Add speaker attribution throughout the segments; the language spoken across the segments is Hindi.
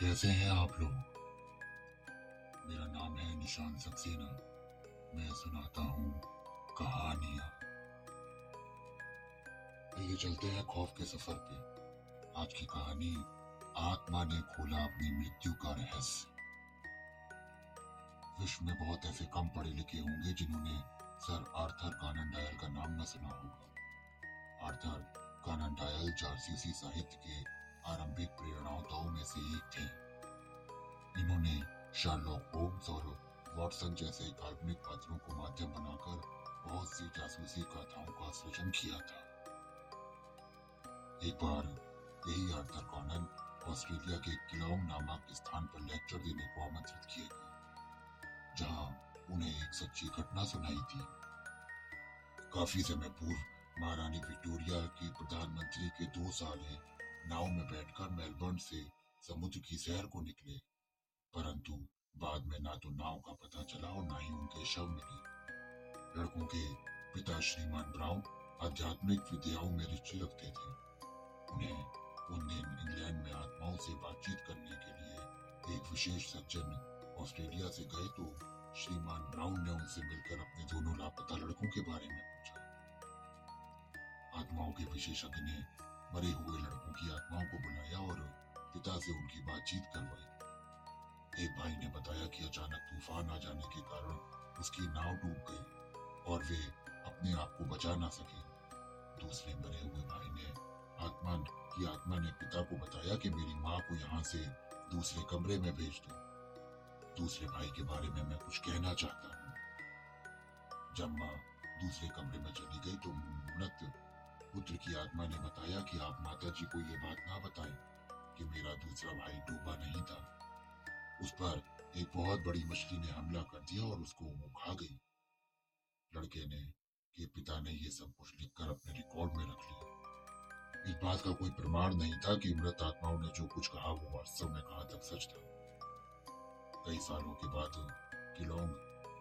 Speaker 1: कैसे हैं आप लोग। मेरा नाम है निशान सक्सेना। मैं सुनाता हूँ कहानियाँ। आइए चलते हैं खौफ के सफ़र पे। आज की कहानी, आत्मा ने खोला अपनी मृत्यु का रहस्य। विश्व में बहुत ऐसे कम पढ़े डायल जारसीसी साहित्य के आरंभिक प्रेरणाओं में से एक थे। इन्होंने शार्लॉक होम्स और वॉटसन जैसे काल्पनिक पात्रों को माध्यम बनाकर बहुत सी जासूसी कथाओं का सृजन किया था। एक बार यही आर्थर कॉनन ऑस्ट्रेलिया के किलोंग नामक स्थान पर लेक्चर देने को आमंत्रित किए गए, जहाँ उन्हें एक सच्ची घटना सुनाई थी। काफ़ी समय पूर्व महारानी विक्टोरिया की प्रधानमंत्री के दो साले नाव में बैठकर मेलबर्न से समुद्र की सैर को निकले। परंतु बाद में ना तो नाव का पता चला और ना ही उनके शव मिले। लड़कों के पिता श्रीमान ब्राउन आध्यात्मिक विद्याओं में रुचि रखते थे। उन्हें उन दिन इंग्लैंड में आत्माओं से बातचीत करने के लिए एक विशेष सज्जन ऑस्ट्रेलिया से गए तो श्रीमान ब्राउन ने उनसे मिलकर अपने दोनों लापता लड़कों के बारे में पूछा। आत्माओं के विशेषज्ञ ने मरे हुए लड़कों की आत्माओं को बुलाया और पिता से उनकी बातचीत करवाई। एक भाई ने बताया कि अचानक तूफ़ान आ जाने के कारण उसकी नाव डूब गई और वे अपने आप को बचा ना सके। दूसरे मरे हुए भाई ने आत्मा, की आत्मा ने पिता को बताया कि मेरी माँ को यहाँ से दूसरे कमरे में भेज दो। दूसरे भाई के बारे में मैं कुछ कहना चाहता हूँ। जब माँ दूसरे कमरे में चली गई तो मृत पुत्र की आत्मा ने बताया कि आप माता जी को ये बात ना बताएँ कि मेरा दूसरा भाई डूबा नहीं था। उस पर एक बहुत बड़ी मछली ने हमला कर दिया और उसको वो खा गई। लड़के ने के पिता ने ये सब कुछ लिखकर अपने रिकॉर्ड में रख लिया। इस बात का कोई प्रमाण नहीं था कि मृत आत्माओं ने जो कुछ कहा वो वास्तव में कहा तक सच था। कई सालों के बाद किलोंग,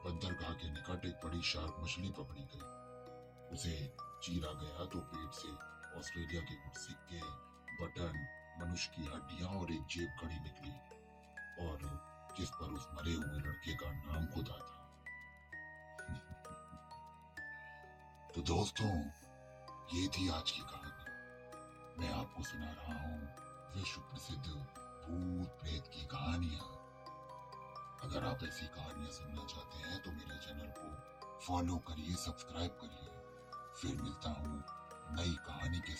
Speaker 1: बंदरगाह के निकट एक बड़ी शार्क मछली पकड़ी गई। उसे चीरा गया तो पेट से। ऑस्ट्रेलिया के कुछ सिक्के, बटन, मनुष्य की हड्डियाँ और एक जेब घड़ी निकली। और जिस पर उस मरे हुए लड़के का नाम खुदा था। तो दोस्तों, ये थी आज की कहानी। मैं आपको सुना रहा हूँ विश्व प्रसिद्ध भूत प्रेत की कहानियाँ। अगर आप ऐसी कहानियाँ सुनना चाहते हैं तो मेरे चैनल को फॉलो करिए, सब्सक्राइब करिए। फिर मिलता हूँ नई कहानी के